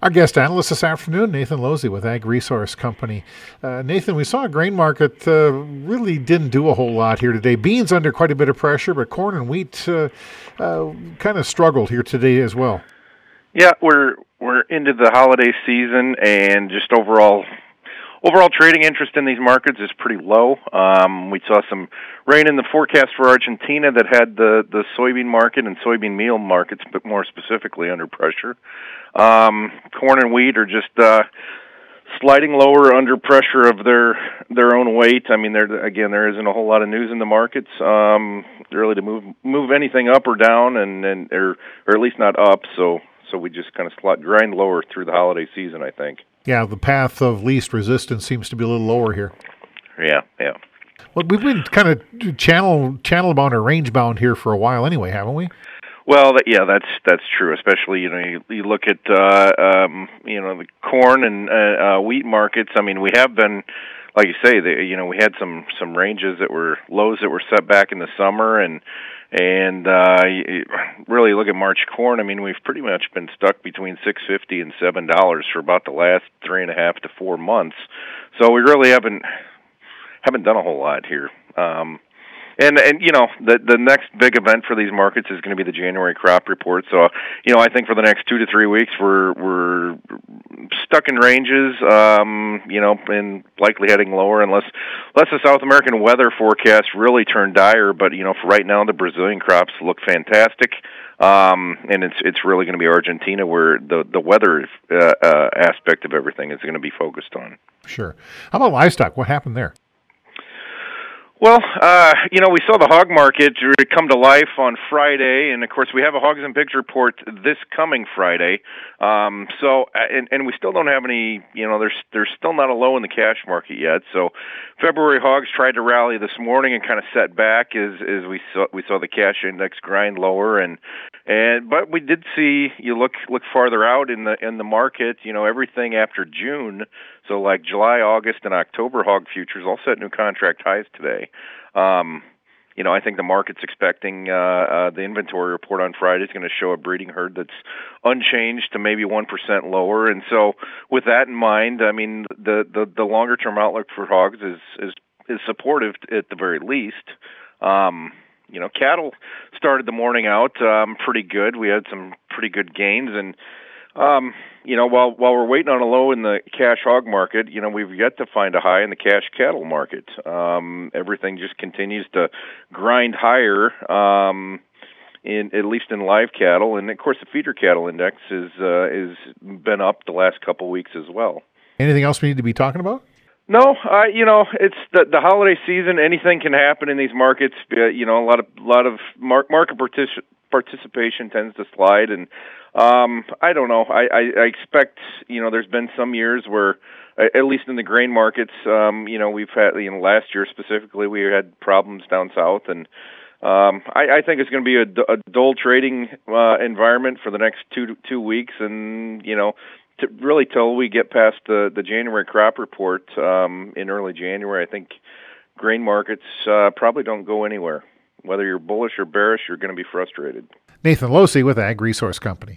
Our guest analyst this afternoon, Nathan Losey with Ag Resource Company. Uh, Nathan, we saw a grain market uh, really didn't do a whole lot here today. Beans under quite a bit of pressure, but corn and wheat uh, uh kind of struggled here today as well. Yeah, we're we're into the holiday season, and just overall overall trading interest in these markets is pretty low. Um, we saw some rain in the forecast for Argentina that had the the soybean market and soybean meal markets, but more specifically under pressure. Um, corn and wheat are just uh, sliding lower under pressure of their their own weight. I mean, there again, there isn't a whole lot of news in the markets um, really to move move anything up or down, and and or or at least not up. So so we just kind of slot, grind lower through the holiday season, I think. Yeah, the path of least resistance seems to be a little lower here. Yeah, yeah. Well, we've been kind of channel channel bound or range bound here for a while, anyway, haven't we? Well, yeah, that's that's true. Especially, you know, you, you look at uh, um, you know the corn and uh, uh, wheat markets. I mean, we have been, like you say, the, you know, we had some some ranges that were lows that were set back in the summer, and and uh really look at March corn. I mean, we've pretty much been stuck between six fifty and seven dollars for about the last three and a half to four months. So we really haven't haven't done a whole lot here. Um and and you know the the next big event for these markets is going to be the January crop report. So you know I think for the next two to three weeks we're we're stuck in ranges, um, you know, and likely heading lower unless unless the South American weather forecast really turn dire. But you know for right now the Brazilian crops look fantastic. Um, and it's it's really going to be Argentina where the the weather uh, uh, aspect of everything is going to be focused on. Sure. How about livestock? What happened there? Well, uh, you know, we saw the hog market come to life on Friday, and of course, we have a hogs and pigs report this coming Friday. Um, so, uh, and, and we still don't have any. You know, there's there's still not a low in the cash market yet. So, February hogs tried to rally this morning and kind of set back as as we saw we saw the cash index grind lower, and and but we did see you look look farther out in the in the market. You know, everything after June so like July, August, and October hog futures all set new contract highs today. Um, you know, I think the market's expecting uh, uh, the inventory report on Friday is going to show a breeding herd that's unchanged to maybe one percent lower. And so, with that in mind, I mean, the the, the longer term outlook for hogs is is is supportive at the very least. Um, you know, cattle started the morning out um, pretty good. We had some pretty good gains, and um, you know, while while we're waiting on a low in the cash hog market, you know, we've yet to find a high in the cash cattle market. Um, everything just continues to grind higher. Um, in at least in live cattle, and of course the feeder cattle index is uh, is been up the last couple weeks as well. Anything else we need to be talking about? No, uh, you know it's the the holiday season. Anything can happen in these markets. Uh, you know, a lot of lot of market particip- participation tends to slide, and um, I don't know. I, I, I expect you know there's been some years where at least in the grain markets, um, you know we've had you know last year specifically we had problems down south, and um, I, I think it's going to be a, a dull trading uh, environment for the next two two weeks, and you know to really till we get past the the January crop report um, in early January. I think grain markets uh, probably don't go anywhere whether you're bullish or bearish, you're going to be frustrated. Nathan Losey with Ag Resource Company.